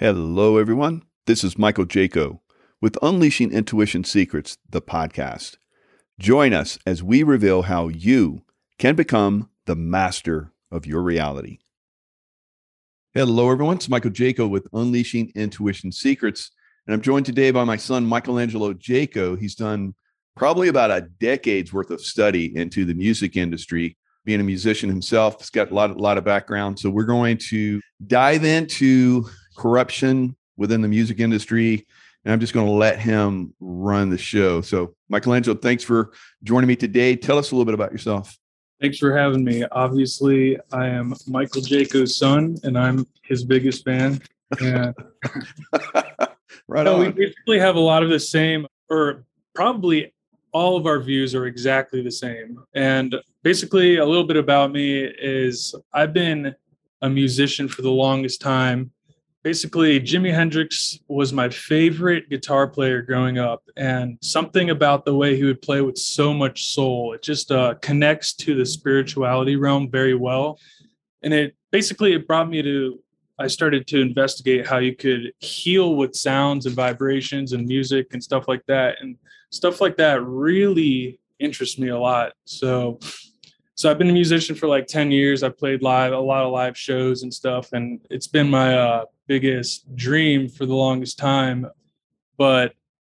Hello, everyone. This is Michael Jaco with Unleashing Intuition Secrets, the podcast. Join us as we reveal how you can become the master of your reality. Hello, everyone. It's Michael Jaco with Unleashing Intuition Secrets. And I'm joined today by my son, Michelangelo Jaco. He's done probably about a decade's worth of study into the music industry, being a musician himself. He's got a lot, a lot of background. So we're going to dive into corruption within the music industry. And I'm just going to let him run the show. So, Michelangelo, thanks for joining me today. Tell us a little bit about yourself. Thanks for having me. Obviously, I am Michael Jaco's son, and I'm his biggest fan. Yeah. right on. we basically have a lot of the same, or probably all of our views are exactly the same. And basically, a little bit about me is I've been a musician for the longest time basically Jimi Hendrix was my favorite guitar player growing up and something about the way he would play with so much soul it just uh, connects to the spirituality realm very well. And it basically it brought me to I started to investigate how you could heal with sounds and vibrations and music and stuff like that and stuff like that really interests me a lot. So so I've been a musician for like 10 years. I played live, a lot of live shows and stuff. And it's been my uh, biggest dream for the longest time. But,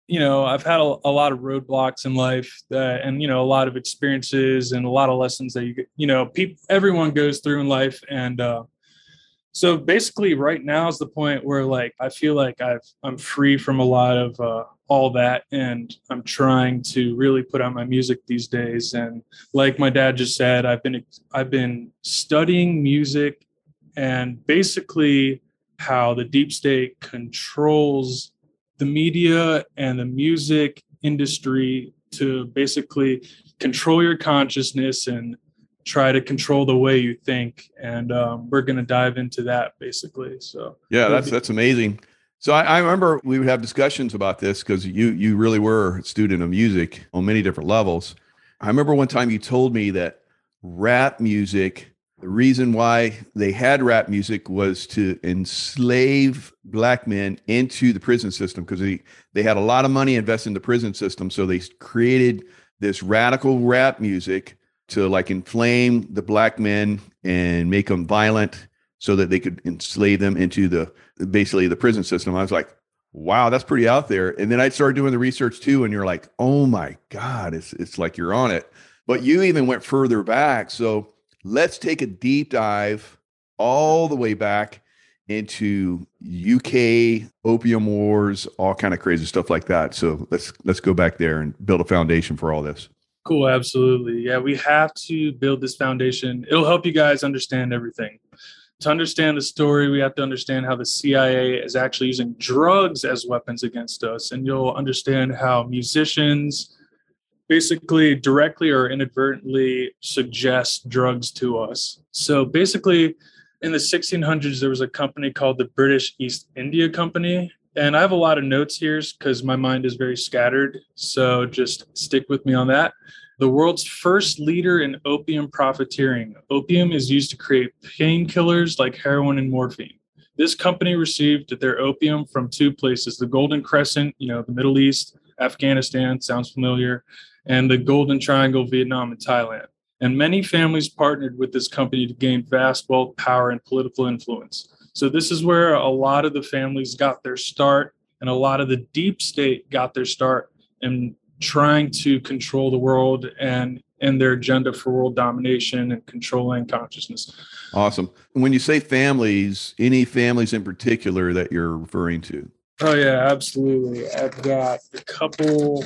you know, I've had a, a lot of roadblocks in life that, and, you know, a lot of experiences and a lot of lessons that you, you know, people, everyone goes through in life. And, uh, so basically right now is the point where like i feel like i've i'm free from a lot of uh, all that and i'm trying to really put out my music these days. And like my dad just said i've been i've been studying music and basically how the deep state controls the media and the music industry to basically control your consciousness and try to control the way you think. And um, we're going to dive into that basically so. Yeah that's that's amazing so I, I, remember we would have discussions about this because you you really were a student of music on many different levels. I remember one time you told me that rap music, the reason why they had rap music was to enslave black men into the prison system because they, they had a lot of money invested in the prison system. So they created this radical rap music to like inflame the black men and make them violent so that they could enslave them into the basically the prison system. I was like, wow, that's pretty out there. And then I started doing the research too, and you're like, oh my God, it's it's like you're on it. But you even went further back. So let's take a deep dive all the way back into UK opium wars, all kind of crazy stuff like that. So let's let's go back there and build a foundation for all this. Cool, absolutely. Yeah, we have to build this foundation. It'll help you guys understand everything to understand the story, we have to understand how the CIA is actually using drugs as weapons against us. And you'll understand how musicians basically directly or inadvertently suggest drugs to us. So basically, in the 1600s, there was a company called the British East India Company. And I have a lot of notes here because my mind is very scattered. So just stick with me on that the world's first leader in opium profiteering. Opium is used to create painkillers like heroin and morphine. This company received their opium from two places the Golden Crescent, you know, the Middle East, Afghanistan, sounds familiar, and the Golden Triangle, Vietnam, and Thailand. And many families partnered with this company to gain vast wealth, power, and political influence. So, this is where a lot of the families got their start, and a lot of the deep state got their start. And trying to control the world and and their agenda for world domination and controlling consciousness. Awesome. When you say families, any families in particular that you're referring to? Oh yeah, absolutely. I've got a couple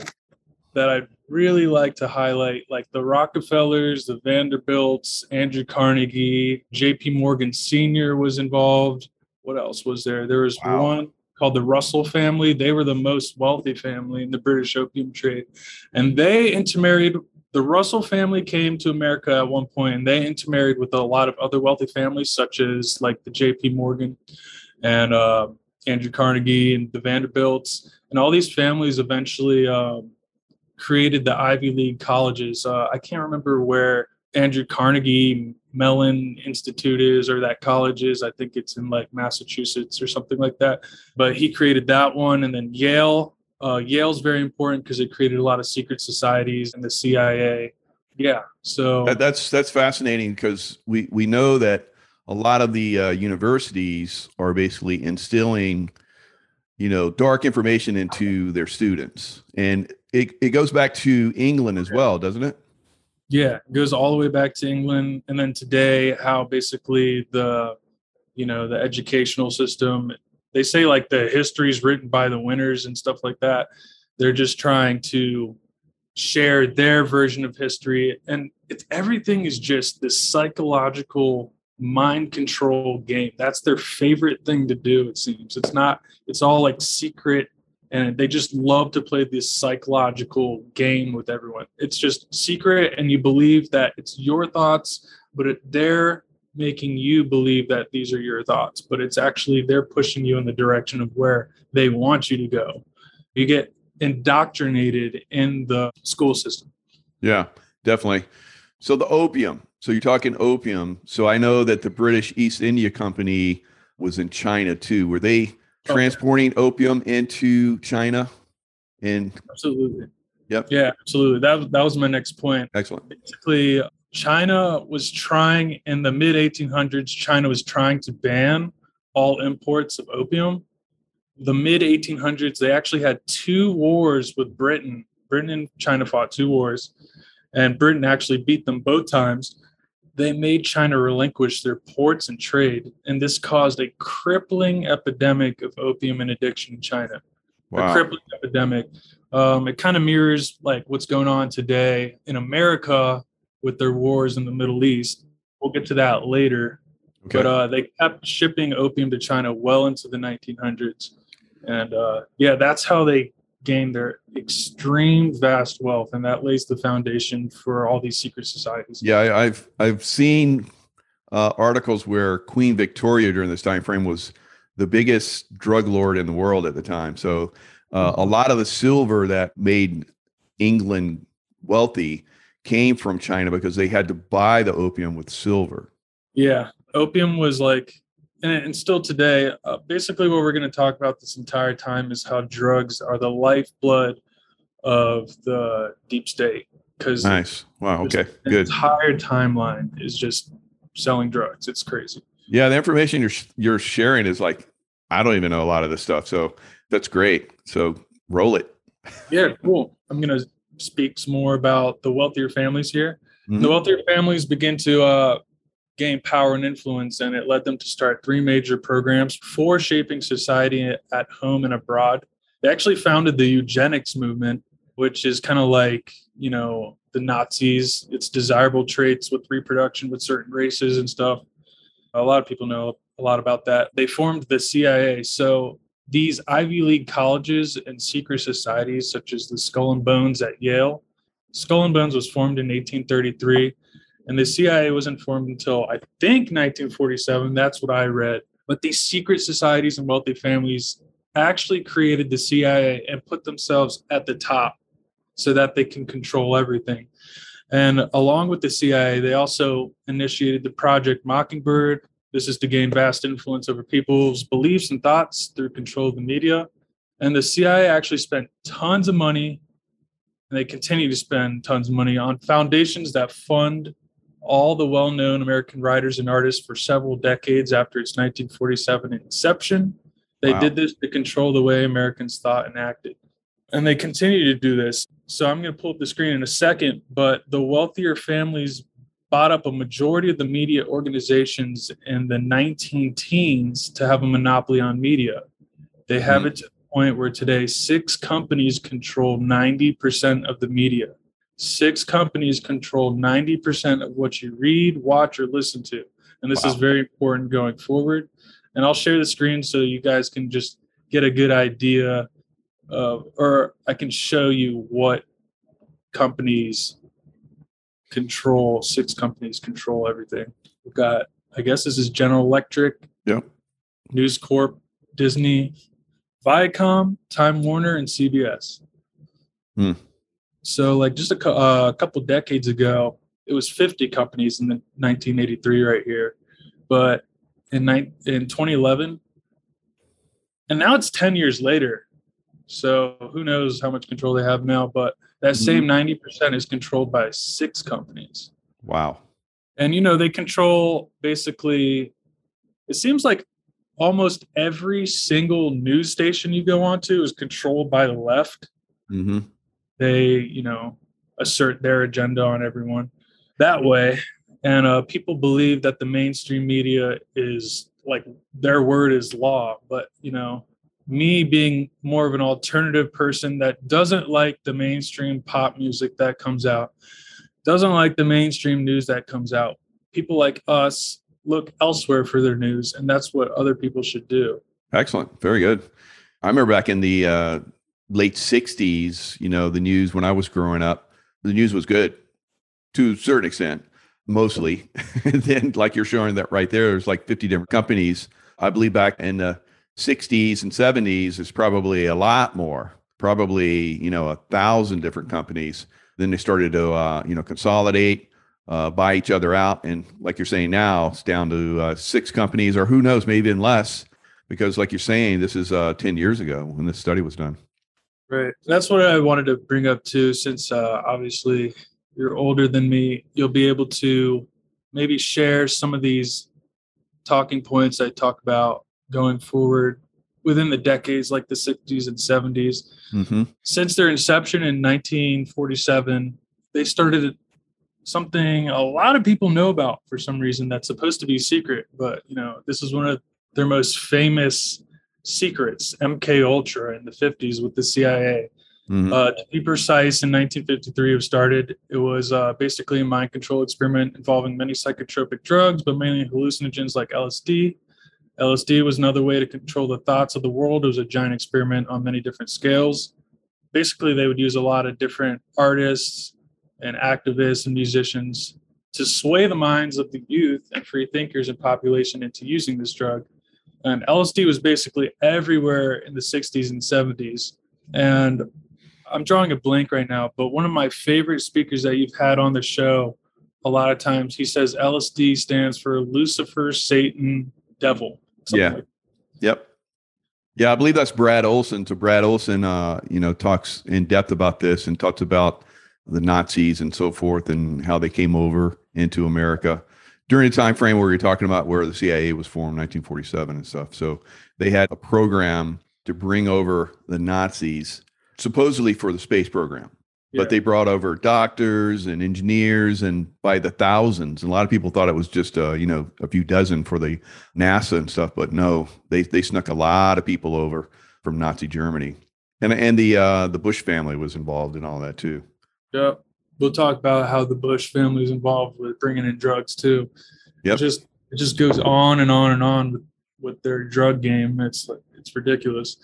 that I'd really like to highlight, like the Rockefellers, the Vanderbilts, Andrew Carnegie, J.P. Morgan Sr. was involved. What else was there? There was wow. one called the Russell family. They were the most wealthy family in the British opium trade. And they intermarried. The Russell family came to America at one point and they intermarried with a lot of other wealthy families, such as like the JP Morgan and uh, Andrew Carnegie and the Vanderbilts. And all these families eventually uh, created the Ivy League colleges. Uh, I can't remember where Andrew Carnegie Mellon Institute is or that college is. I think it's in like Massachusetts or something like that. But he created that one. And then Yale. Uh, Yale's very important because it created a lot of secret societies and the CIA. Yeah. So that, that's that's fascinating because we we know that a lot of the uh, universities are basically instilling you know dark information into their students and it, it goes back to england as well doesn't it yeah it goes all the way back to england and then today how basically the you know the educational system they say like the history is written by the winners and stuff like that they're just trying to share their version of history and it's everything is just this psychological mind control game. That's their favorite thing to do, it seems. It's not, it's all like secret and they just love to play this psychological game with everyone. It's just secret and you believe that it's your thoughts, but it, they're making you believe that these are your thoughts, but it's actually they're pushing you in the direction of where they want you to go. You get indoctrinated in the school system. Yeah, definitely. So the opium, so you're talking opium. So I know that the British East India Company was in China too. Were they transporting opium into China? And absolutely. Yep. Yeah, absolutely. That that was my next point. Excellent. Basically, China was trying in the mid 1800s. China was trying to ban all imports of opium. The mid 1800s, they actually had two wars with Britain. Britain and China fought two wars, and Britain actually beat them both times they made China relinquish their ports and trade, and this caused a crippling epidemic of opium and addiction in China. Wow. A crippling epidemic. Um, it kind of mirrors like what's going on today in America with their wars in the Middle East. We'll get to that later. Okay. But uh, they kept shipping opium to China well into the 1900s, and uh, yeah, that's how they gain their extreme vast wealth and that lays the foundation for all these secret societies. Yeah I, have i've seen uh, articles where queen victoria during this time frame was the biggest drug lord in the world at the time. So uh, a mm-hmm. lot of the silver that made england wealthy came from china because they had to buy the opium with silver. Yeah opium was like and, and still today, uh, basically what we're going to talk about this entire time is how drugs are the lifeblood of the deep state. Because nice, wow, okay, good. Entire timeline is just selling drugs. It's crazy. Yeah, the information you're you're sharing is like I don't even know a lot of this stuff, so that's great. So roll it. yeah, cool. I'm gonna speak some more about the wealthier families here. Mm-hmm. The wealthier families begin to uh, gain power and influence, and it led them to start three major programs for shaping society at home and abroad. They actually founded the eugenics movement, which is kind of like, you know, the Nazis. It's desirable traits with reproduction with certain races and stuff. A lot of people know a lot about that. They formed the CIA. So these Ivy League colleges and secret societies, such as the Skull and Bones at Yale, Skull and Bones was formed in 1833 and the CIA wasn't formed until I think 1947. That's what I read. But these secret societies and wealthy families actually created the CIA and put themselves at the top so that they can control everything. And along with the CIA, they also initiated the Project Mockingbird. This is to gain vast influence over people's beliefs and thoughts through control of the media. And the CIA actually spent tons of money, and they continue to spend tons of money on foundations that fund all the well known American writers and artists for several decades after its 1947 inception. They wow. did this to control the way Americans thought and acted. And they continue to do this. So I'm going to pull up the screen in a second, but the wealthier families bought up a majority of the media organizations in the 19 teens to have a monopoly on media. They have mm-hmm. it to the point where today six companies control 90% of the media. Six companies control 90% of what you read, watch, or listen to. And this wow. is very important going forward. And I'll share the screen so you guys can just get a good idea of, or I can show you what companies control, six companies control everything. We've got, I guess this is General Electric, yep. News Corp, Disney, Viacom, Time Warner, and CBS. Hmm. So, like just a, uh, a couple decades ago, it was 50 companies in the 1983 right here, but in in 2011, and now it's 10 years later. So who knows how much control they have now? But that mm-hmm. same 90% is controlled by six companies. Wow. And you know they control basically. It seems like almost every single news station you go onto is controlled by the left. Mm-hmm. They, you know, assert their agenda on everyone that way. And uh, people believe that the mainstream media is like their word is law. But, you know, me being more of an alternative person that doesn't like the mainstream pop music that comes out, doesn't like the mainstream news that comes out. People like us look elsewhere for their news, and that's what other people should do. Excellent. Very good. I remember back in the uh, late 60s, you know, the news when I was growing up, the news was good to a certain extent, mostly. then, like you're showing that right there, there's like 50 different companies. I believe back in the 60s and 70s, there's probably a lot more, probably, you know, a thousand different companies. Then they started to, uh, you know, consolidate uh, buy each other out. And like you're saying now, it's down to uh, six companies, or who knows, maybe even less, because like you're saying, this is uh, 10 years ago when this study was done. Right. That's what I wanted to bring up too, since uh, obviously you're older than me. You'll be able to maybe share some of these talking points I talk about going forward within the decades like the 60s and 70s. Mm-hmm. Since their inception in 1947, they started something a lot of people know about for some reason that's supposed to be secret but you know this is one of their most famous secrets mk ultra in the 50s with the cia mm-hmm. uh, to be precise in 1953 it was started. It was uh, basically a mind control experiment involving many psychotropic drugs but mainly hallucinogens like lsd lsd was another way to control the thoughts of the world. It was a giant experiment on many different scales. Basically they would use a lot of different artists and activists and musicians to sway the minds of the youth and free thinkers and population into using this drug. And LSD was basically everywhere in the 60s and 70s. And I'm drawing a blank right now, but one of my favorite speakers that you've had on the show, a lot of times he says LSD stands for Lucifer, Satan, Devil. Yeah. Like yep. Yeah, I believe that's Brad Olson. So Brad Olson, uh, you know, talks in depth about this and talks about the Nazis and so forth, and how they came over into America during the time frame where you're talking about where the CIA was formed, 1947 and stuff. So they had a program to bring over the Nazis, supposedly for the space program. Yeah. But they brought over doctors and engineers, and by the thousands. And a lot of people thought it was just, uh, you know, a few dozen for the NASA and stuff. But no, they they snuck a lot of people over from Nazi Germany, and and the uh, the Bush family was involved in all that too. Yep. We'll talk about how the Bush family is involved with bringing in drugs too. Yep. It just it just goes on and on and on with, with their drug game. It's it's ridiculous.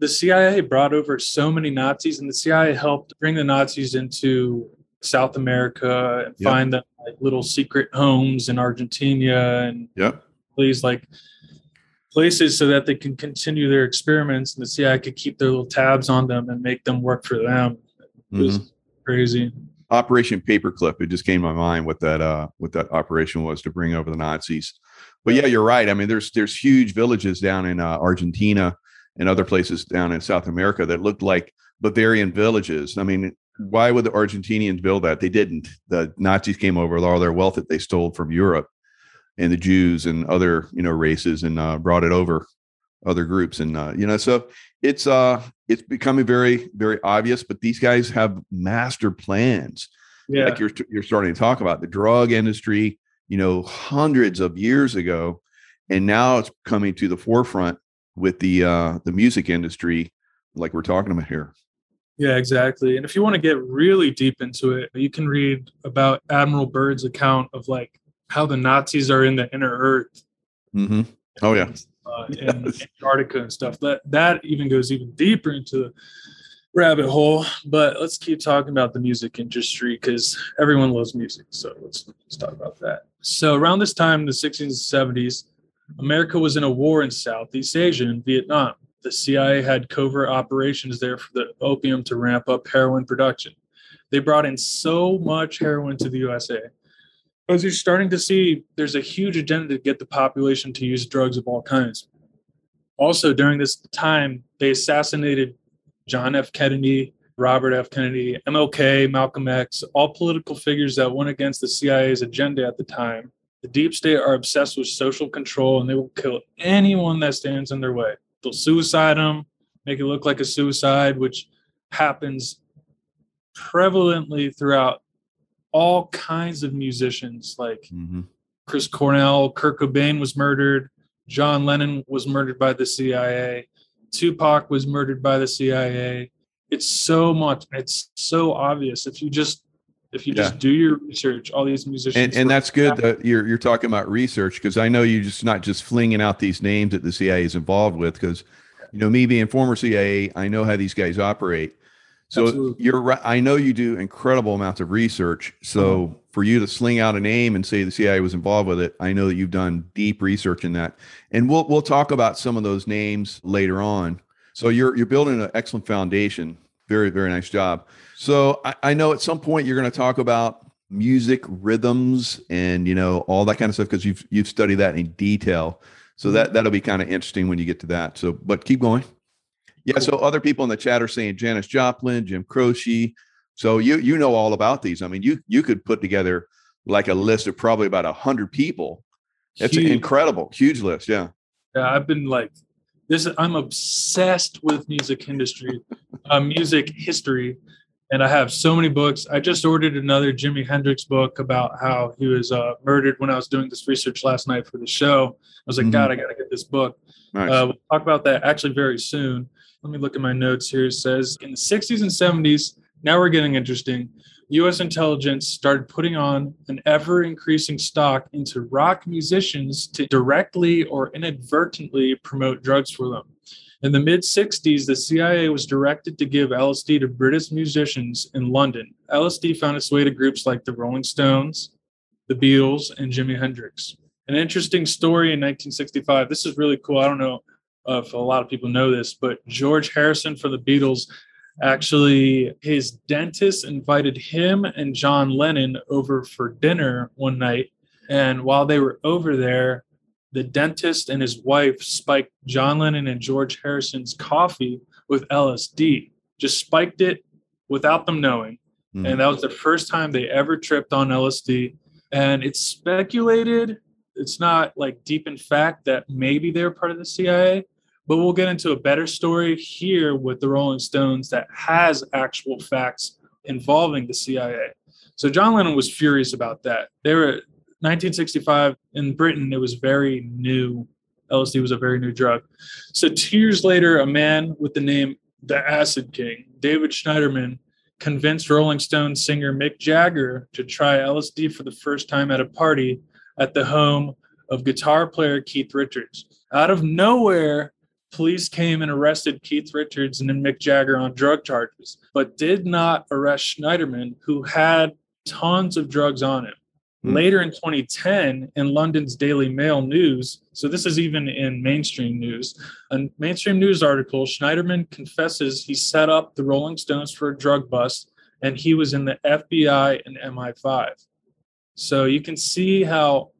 The CIA brought over so many Nazis, and the CIA helped bring the Nazis into South America and yep. find them like little secret homes in Argentina and yep. places like places so that they can continue their experiments and the CIA could keep their little tabs on them and make them work for them. It was mm-hmm crazy. Operation Paperclip. It just came to my mind what that uh what that operation was to bring over the Nazis. But yeah, you're right. I mean, there's there's huge villages down in uh, Argentina and other places down in South America that looked like Bavarian villages. I mean, why would the Argentinians build that? They didn't. The Nazis came over with all their wealth that they stole from Europe and the Jews and other you know races and uh, brought it over other groups and uh, you know so it's uh it's becoming very very obvious but these guys have master plans. Yeah. like you're you're starting to talk about the drug industry you know hundreds of years ago and now it's coming to the forefront with the uh the music industry like we're talking about here. Yeah exactly. And if you want to get really deep into it you can read about admiral byrd's account of like how the nazis are in the inner earth. Mm-hmm. oh yeah uh, in. Antarctica and stuff. That that even goes even deeper into the rabbit hole. But let's keep talking about the music industry because everyone loves music. So let's, let's talk about that. So around this time, the 60s and 70s, America was in a war in Southeast Asia and Vietnam. The CIA had covert operations there for the opium to ramp up heroin production. They brought in so much heroin to the USA Oh, as you're starting to see, there's a huge agenda to get the population to use drugs of all kinds. Also, during this time, they assassinated John F. Kennedy, Robert F. Kennedy, MLK, Malcolm X, all political figures that went against the CIA's agenda at the time. The deep state are obsessed with social control and they will kill anyone that stands in their way. They'll suicide them, make it look like a suicide, which happens prevalently throughout all kinds of musicians like mm-hmm. Chris Cornell, Kurt Cobain was murdered, John Lennon was murdered by the CIA, Tupac was murdered by the CIA. It's so much, it's so obvious if you just if you just do your research, all these musicians. And, and that's good that you're you're talking about research because I know you're just not just flinging out these names that the CIA is involved with because you know me being former CIA, I know how these guys operate. So Absolutely. you're right. I know you do incredible amounts of research. So uh-huh. for you to sling out a name and say the CIA was involved with it, I know that you've done deep research in that. And we'll we'll talk about some of those names later on. So you're you're building an excellent foundation. Very very nice job. So I, I know at some point you're going to talk about music rhythms and you know all that kind of stuff because you've you've studied that in detail. So that that'll be kind of interesting when you get to that. So but keep going. Yeah. So other people in the chat are saying Janis Joplin, Jim Croce. So you you know all about these. I mean, you you could put together like a list of probably about a hundred people. It's huge. incredible, huge list. Yeah. Yeah, I've been like this. I'm obsessed with music industry, uh, music history, and I have so many books. I just ordered another Jimi Hendrix book about how he was uh, murdered when I was doing this research last night for the show. I was like, mm-hmm. God, I got to get this book. Nice. Uh, we'll talk about that actually very soon. Let me look at my notes here. It says in the 60s and 70s, now we're getting interesting. US intelligence started putting on an ever increasing stock into rock musicians to directly or inadvertently promote drugs for them. In the mid 60s, the CIA was directed to give LSD to British musicians in London. LSD found its way to groups like the Rolling Stones, the Beatles, and Jimi Hendrix. An interesting story in 1965. This is really cool. I don't know if a lot of people know this, but George Harrison for the Beatles actually his dentist invited him and John Lennon over for dinner one night. And while they were over there the dentist and his wife spiked John Lennon and George Harrison's coffee with LSD just spiked it without them knowing. Mm. and that was the first time they ever tripped on LSD and it's speculated it's not like deep in fact that maybe they're part of the CIA but we'll get into a better story here with the Rolling Stones that has actual facts involving the CIA. So John Lennon was furious about that. They were 1965 in Britain, it was very new. LSD was a very new drug. So two years later, a man with the name the Acid King, David Schneiderman, convinced Rolling Stone singer Mick Jagger to try LSD for the first time at a party at the home of guitar player Keith Richards. Out of nowhere, police came and arrested Keith Richards and Mick Jagger on drug charges, but did not arrest Schneiderman, who had tons of drugs on him. Mm. Later in 2010, in London's Daily Mail News, so this is even in mainstream news, a mainstream news article, Schneiderman confesses he set up the Rolling Stones for a drug bust and he was in the FBI and MI5. So you can see how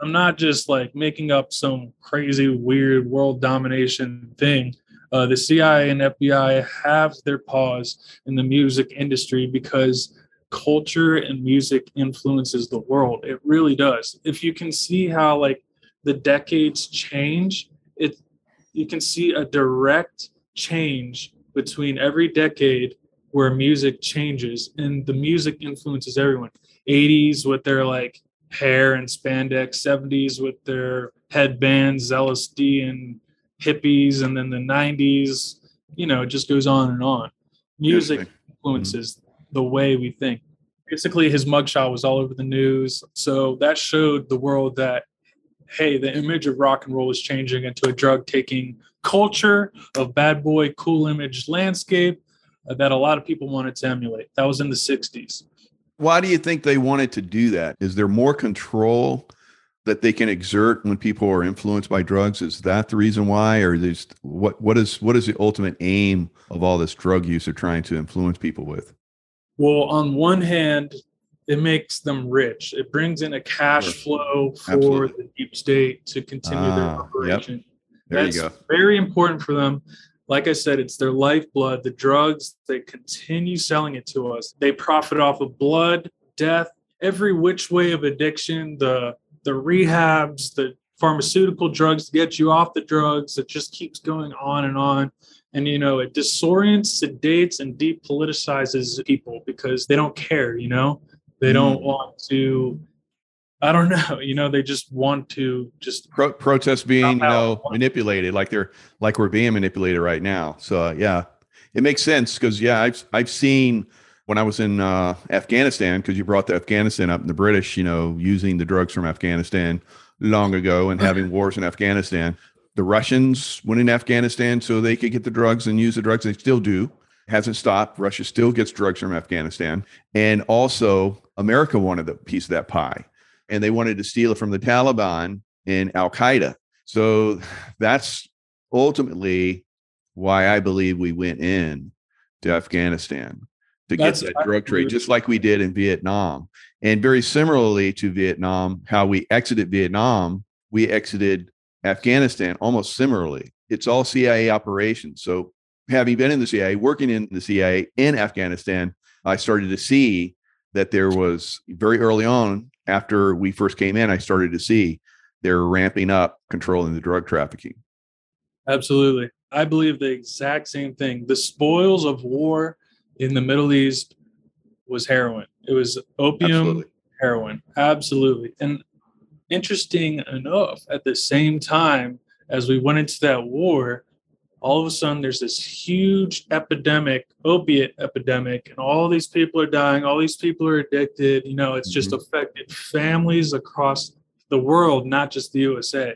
I'm not just like making up some crazy, weird world domination thing. Uh, the CIA and FBI have their paws in the music industry because culture and music influences the world. It really does. If you can see how like the decades change, it you can see a direct change between every decade where music changes and the music influences everyone. 80s with their like hair and spandex 70s with their headbands lsd and hippies and then the 90s you know it just goes on and on. Music influences the way we think. Basically his mugshot was all over the news so that showed the world that hey the image of rock and roll is changing into a drug taking culture of bad boy cool image landscape uh, that a lot of people wanted to emulate. That was in the 60s why do you think they wanted to do that? Is there more control that they can exert when people are influenced by drugs? Is that the reason why, or is what what is what is the ultimate aim of all this drug use they're trying to influence people with? Well, on one hand, it makes them rich. It brings in a cash flow for Absolutely. the deep state to continue Ah, their yep. operation. There That's very important for them. Like I said, it's their lifeblood. The drugs, they continue selling it to us. They profit off of blood, death, every which way of addiction, the the rehabs, the pharmaceutical drugs to get you off the drugs. It just keeps going on and on. And you know, it disorients, sedates, and depoliticizes people because they don't care, you know? They mm-hmm. don't want to I don't know, you know, they just want to just Pro- protests being, you know, manipulated like they're like we're being manipulated right now. So uh, yeah, it makes sense because yeah, I've I've seen when I was in uh, Afghanistan because you brought the Afghanistan up and the British, you know, using the drugs from Afghanistan long ago and having wars in Afghanistan. The Russians went in Afghanistan so they could get the drugs and use the drugs. They still do. Hasn't stopped. Russia still gets drugs from Afghanistan. And also, America wanted a piece of that pie and they wanted to steal it from the Taliban and Al Qaeda. So that's ultimately why I believe we went in to Afghanistan to That's- get that drug trade, just like we did in Vietnam. And very similarly to Vietnam, how we exited Vietnam, we exited Afghanistan almost similarly. It's all CIA operations. So having been in the CIA, working in the CIA in Afghanistan, I started to see that there was very early on after we first came in, I started to see they're ramping up controlling the drug trafficking. Absolutely. I believe the exact same thing. The spoils of war in the Middle East was heroin. It was opium, Absolutely. heroin. Absolutely. And interesting enough, at the same time as we went into that war, all of a sudden there's this huge epidemic, opiate epidemic, and all these people are dying, all these people are addicted. You know, it's just affected families across the world, not just the USA.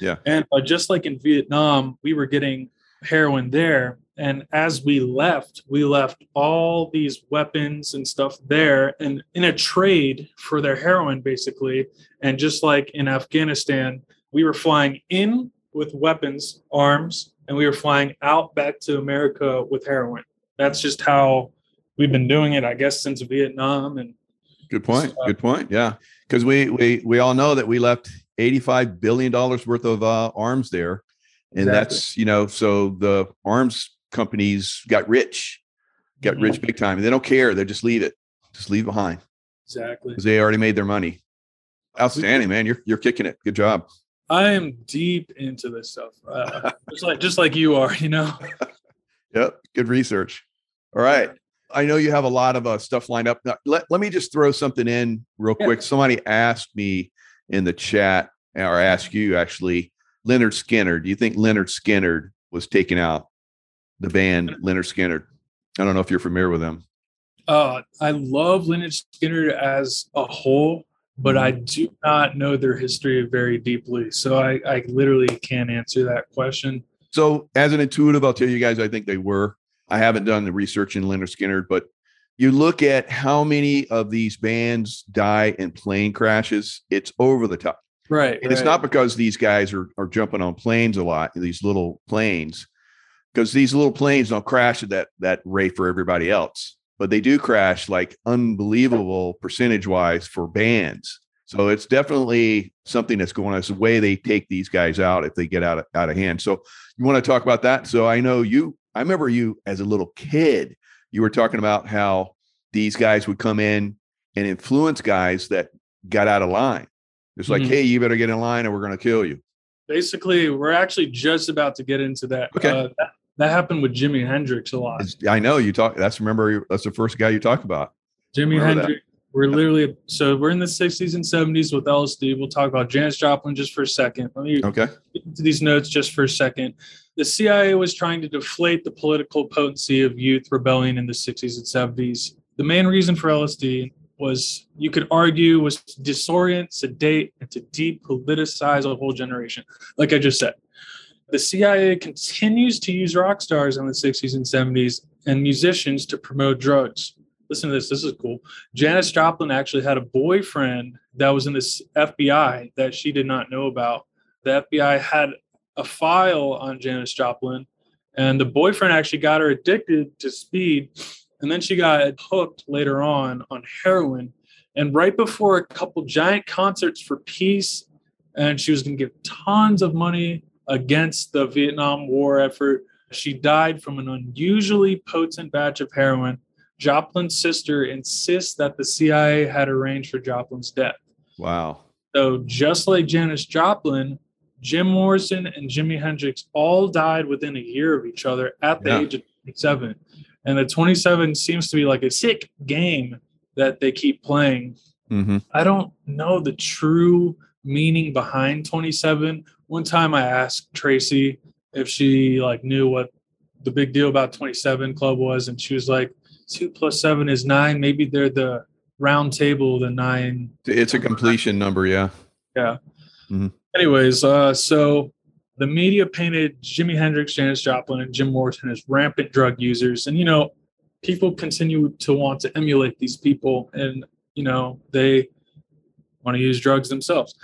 Yeah. And uh, just like in Vietnam, we were getting heroin there. And as we left, we left all these weapons and stuff there and in a trade for their heroin, basically. And just like in Afghanistan, we were flying in with weapons, arms, and we were flying out back to America with heroin. That's just how we've been doing it, I guess, since Vietnam. And Good point. So- Good point. Yeah, because we we we all know that we left eighty five billion dollars worth of uh, arms there, and Exactly. that's you know so the arms companies got rich, got rich big time, and they don't care. They just leave it, just leave it behind exactly. because they already made their money. Outstanding, man. You're you're kicking it. Good job. I am deep into this stuff, uh, just like just like you are. You know. Yep. Good research. All right. I know you have a lot of uh, stuff lined up. Now, let, let me just throw something in real Yeah. quick. Somebody asked me in the chat, or asked you actually, Lynyrd Skynyrd. Do you think Lynyrd Skynyrd was taken out? The band Lynyrd Skynyrd. I don't know if you're familiar with them. Uh, I love Lynyrd Skynyrd as a whole, but I mm. do not know their history very deeply. So I, I literally can't answer that question. So, as an intuitive, I'll tell you guys, I think they were. I haven't done the research in Lynyrd Skynyrd, but you look at how many of these bands die in plane crashes, it's over the top. Right. And it's not because these guys are, are jumping on planes a lot, these little planes, because these little planes don't crash at that, that rate for everybody else, but they do crash like unbelievable percentage wise for bands. So it's definitely something that's going on. It's the way they take these guys out if they get out of, out of hand. So you want to talk about that? So I know you, I remember you as a little kid, you were talking about how these guys would come in and influence guys that got out of line. It's like, Mhm. hey, you better get in line or we're going to kill you. Basically, we're actually just about to get into that. Okay. Uh, that, that happened with Jimi Hendrix a lot. It's- I know you talk. That's remember that's the first guy you talk about. Jimi remember that. Hendrix. We're literally so we're in the 60s and 70s with LSD. We'll talk about Janis Joplin just for a second. Let me Okay. get into these notes just for a second. The CIA was trying to deflate the political potency of youth rebellion in the 60s and 70s. The main reason for LSD was you could argue was to disorient, sedate, and to depoliticize a whole generation. Like I just said, the CIA continues to use rock stars in the 60s and 70s and musicians to promote drugs. Listen to this. This is cool. Janis Joplin actually had a boyfriend that was in this FBI that she did not know about. The FBI had a file on Janis Joplin, and the boyfriend actually got her addicted to speed. And then she got hooked later on on heroin. And right before a couple giant concerts for peace, and she was going to give tons of money against the Vietnam War effort, she died from an unusually potent batch of heroin. Joplin's sister insists that the CIA had arranged for Joplin's death. Wow. So, just like Janis Joplin, Jim Morrison and Jimi Hendrix all died within a year of each other at the Yeah. age of 27. And the 27 seems to be like a sick game that they keep playing. hmm I don't know the true meaning behind 27. One time I asked Tracy if she like knew what the big deal about 27 club was and she was like two plus seven is nine maybe they're the round table the nine It's a completion number. Yeah. Yeah. Mm-hmm. Anyways uh so the media painted jimi hendrix janis joplin and jim morrison as rampant drug users and you know people continue to want to emulate these people and you know they want to use drugs themselves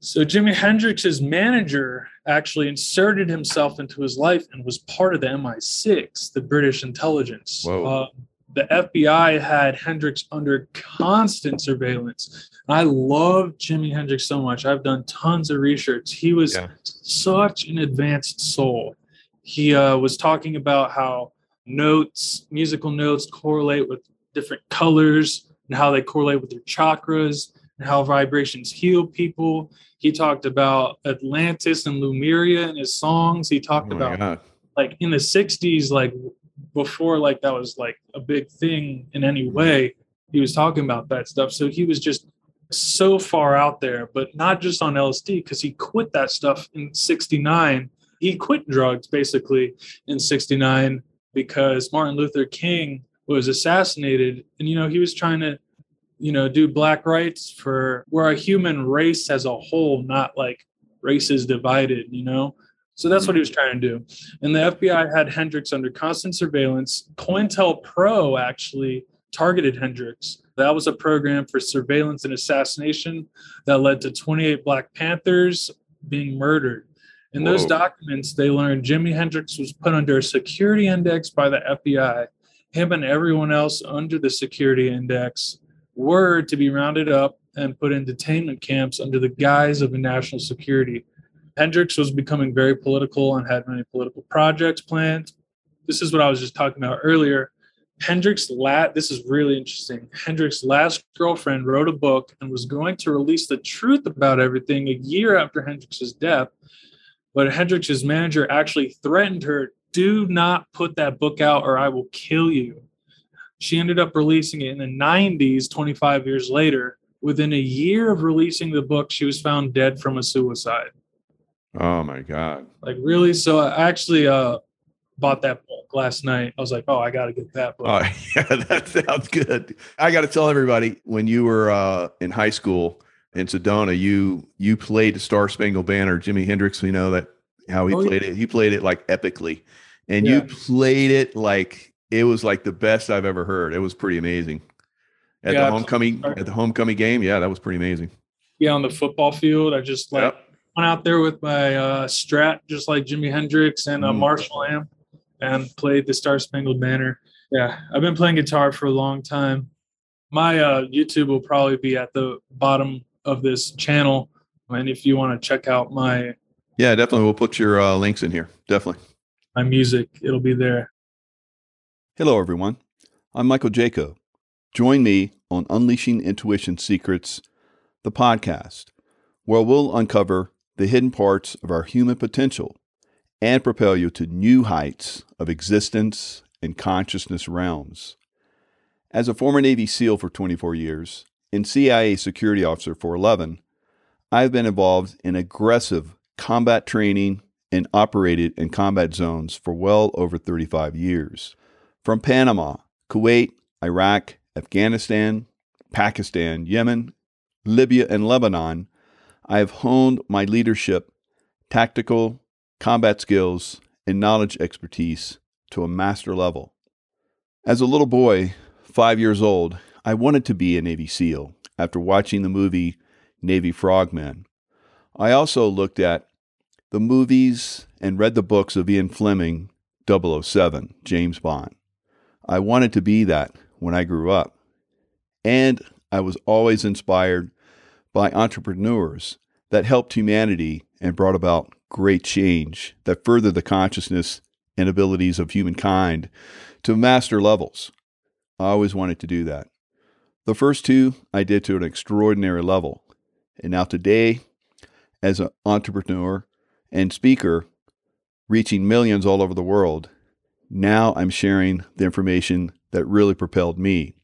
so jimi hendrix's manager actually inserted himself into his life and was part of the mi6 the british intelligence. Uh, the fbi had hendrix under constant surveillance I love Jimi Hendrix so much. I've done tons of research. He was Yeah. such an advanced soul. He uh, was talking about how notes, musical notes, correlate with different colors and how they correlate with their chakras and how vibrations heal people. He talked about Atlantis and Lemuria in his songs. He Oh talked my about God. like in the 60s like before like that was like a big thing in any mm-hmm. way he was talking about that stuff so he was just so far out there but not just on lsd because he quit that stuff in 69 he quit drugs basically in 69 because martin luther king was assassinated and you know he was trying to you know do black rights for we're a human race as a whole not like races divided you know so that's what he was trying to do and the FBI had Hendrix under constant surveillance. COINTELPRO actually targeted Hendrix. That was a program for surveillance and assassination that led to 28 Black Panthers being murdered. In those Whoa. documents, they learned Jimi Hendrix was put under a security index by the FBI. Him and everyone else under the security index were to be rounded up and put in detainment camps under the guise of national security. Hendrix was becoming very political and had many political projects planned. This is what I was just talking about earlier. Hendrix la this is really interesting. Hendrix's last girlfriend wrote a book and was going to release the truth about everything a year after Hendrix's death. But Hendrix's manager actually threatened her, do not put that book out or I will kill you. She ended up releasing it in the 90s, 25 years later. Within a year of releasing the book, she was found dead from a suicide. Oh my God. Like really? So I actually uh bought that book last night. I was like, oh, I got to get that book. Oh, yeah, that sounds good. I got to tell everybody when you were uh, in high school in Sedona, you you played the Star Spangled Banner. Jimi Hendrix, we know that how he Oh, yeah. played it. He played it like epically, and Yeah. you played it like it was like the best I've ever heard. It was pretty amazing. At Yeah, the homecoming, at the homecoming game, yeah, that was pretty amazing. yeah, on the football field, I just like Yep. went out there with my uh, Strat, just like Jimi Hendrix and a Mm. Marshall amp, and played the Star Spangled Banner. Yeah, I've been playing guitar for a long time. My uh, YouTube will probably be at the bottom of this channel, and if you want to check out my Yeah, definitely. We'll put your uh, links in here. Definitely. my music, it'll be there. Hello, everyone. I'm Michael Jaco. Join me on Unleashing Intuition Secrets, the podcast, where we'll uncover the hidden parts of our human potential and propel you to new heights of existence and consciousness realms. As a former Navy SEAL for 24 years and CIA security officer for 11, I've been involved in aggressive combat training and operated in combat zones for well over 35 years. From Panama, Kuwait, Iraq, Afghanistan, Pakistan, Yemen, Libya, and Lebanon, I have honed my leadership, tactical, combat skills, and knowledge expertise to a master level. As a little boy, five years old, I wanted to be a Navy SEAL after watching the movie Navy Frogmen. I also looked at the movies and read the books of Ian Fleming, 007, James Bond. I wanted to be that when I grew up. And I was always inspired by entrepreneurs that helped humanity and brought about great change that furthered the consciousness and abilities of humankind to master levels. I always wanted to do that. The first two I did to an extraordinary level. And now today, as an entrepreneur and speaker, reaching millions all over the world, now I'm sharing the information that really propelled me.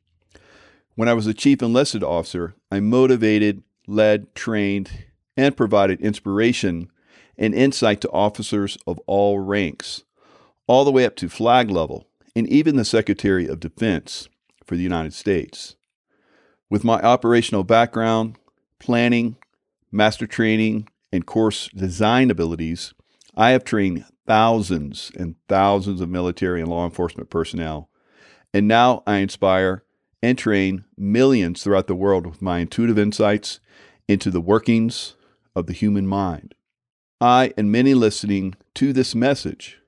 When I was a chief enlisted officer, I motivated, led, trained, and provided inspiration and insight to officers of all ranks, all the way up to flag level, and even the Secretary of Defense for the United States. With my operational background, planning, master training, and course design abilities, I have trained thousands and thousands of military and law enforcement personnel. And now I inspire and train millions throughout the world with my intuitive insights into the workings of the human mind. I and many listening to this message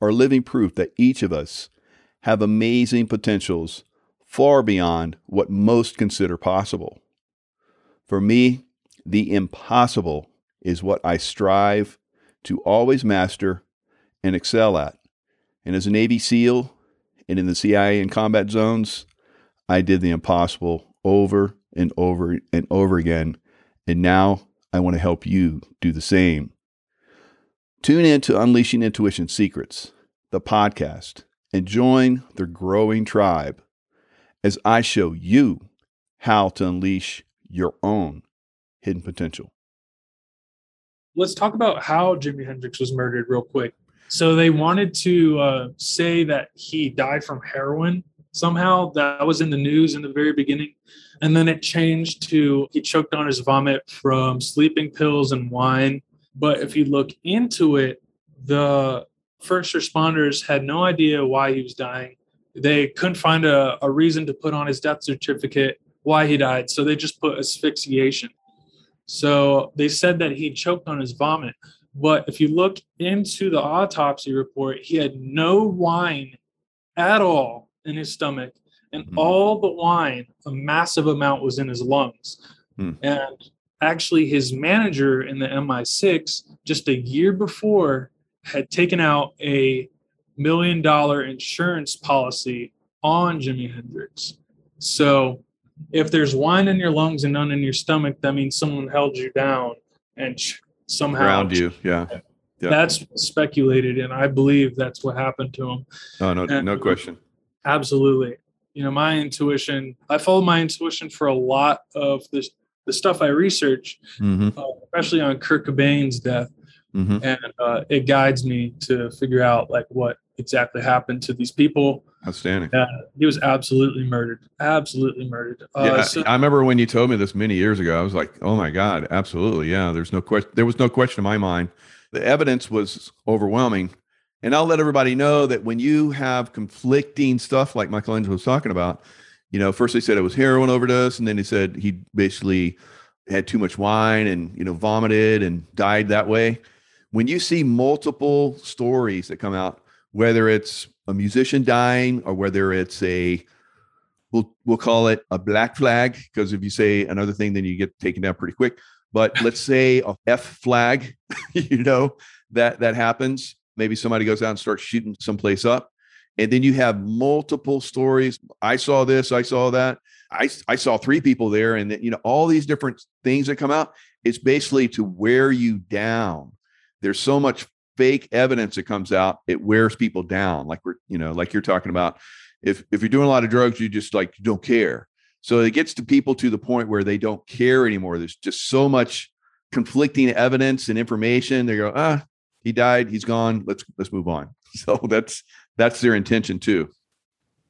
are living proof that each of us have amazing potentials far beyond what most consider possible. For me, the impossible is what I strive to always master and excel at. And as a Navy SEAL and in the CIA and combat zones, I did the impossible over and over and over again. And now I want to help you do the same. Tune in to Unleashing Intuition Secrets, the podcast, and join the growing tribe as I show you how to unleash your own hidden potential let's talk about how Jimi Hendrix was murdered real quick. So they wanted to uh, say that he died from heroin somehow. That was in the news in the very beginning. And then it changed to he choked on his vomit from sleeping pills and wine. But if you look into it, the first responders had no idea why he was dying. They couldn't find a, a reason to put on his death certificate why he died. So they just put asphyxiation. So they said that he choked on his vomit. But if you look into the autopsy report, he had no wine at all in his stomach. And mm-hmm. all the wine, a massive amount, was in his lungs. Mm. And actually, his manager in the MI6, just a year before, had taken out a million dollar insurance policy on Jimi Hendrix. So if there's wine in your lungs and none in your stomach, that means someone held you down and somehow around you. Yeah. yeah. That's speculated, and I believe that's what happened to him. Oh no, and no question. Absolutely. You know, my intuition. I follow my intuition for a lot of this the stuff I research, mm-hmm. uh, especially on Kurt Cobain's death, mm-hmm. and uh, it guides me to figure out like what exactly happened to these people Outstanding. Yeah, he was absolutely murdered. Absolutely murdered. Uh, yeah, so- I remember when you told me this many years ago. I was like, "Oh my god, absolutely! Yeah, there's no question. There was no question in my mind. The evidence was overwhelming." And I'll let everybody know that when you have conflicting stuff like Michelangelo was talking about, you know, first they said it was heroin overdose, and then he said he basically had too much wine and you know vomited and died that way. When you see multiple stories that come out, whether it's a musician dying or whether it's a we'll we'll call it a black flag because if you say another thing then you get taken down pretty quick. But let's say a f flag you know that that happens. Maybe somebody goes out and starts shooting someplace up and then you have multiple stories. I saw this i saw that. I i saw three people there and you know all these different things that come out. It's basically to wear you down. There's so much fake evidence that comes out, it wears people down. Like we're, you know, like you're talking about. If if you're doing a lot of drugs, you just like don't care. So it gets to people to the point where they don't care anymore. There's just so much conflicting evidence and information. They go, ah, he died, he's gone. Let's let's move on. So that's that's their intention too.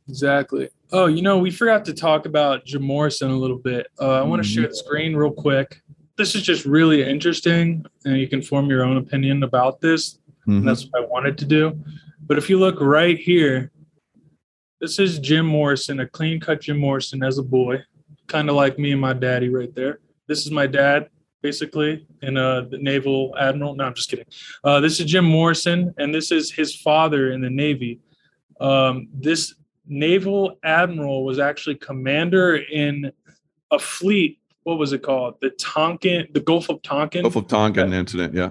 Exactly. Oh, you know, we forgot to talk about Jim Morrison a little bit. Uh, I want to mm-hmm. share the screen real quick this is just really interesting and you can form your own opinion about this mm-hmm. that's what i wanted to do but if you look right here this is jim morrison a clean cut jim morrison as a boy kind of like me and my daddy right there this is my dad basically in uh, the naval admiral no i'm just kidding uh, this is jim morrison and this is his father in the navy um, this naval admiral was actually commander in a fleet. What was it called? The Tonkin, the Gulf of Tonkin. Gulf of Tonkin incident. Yeah.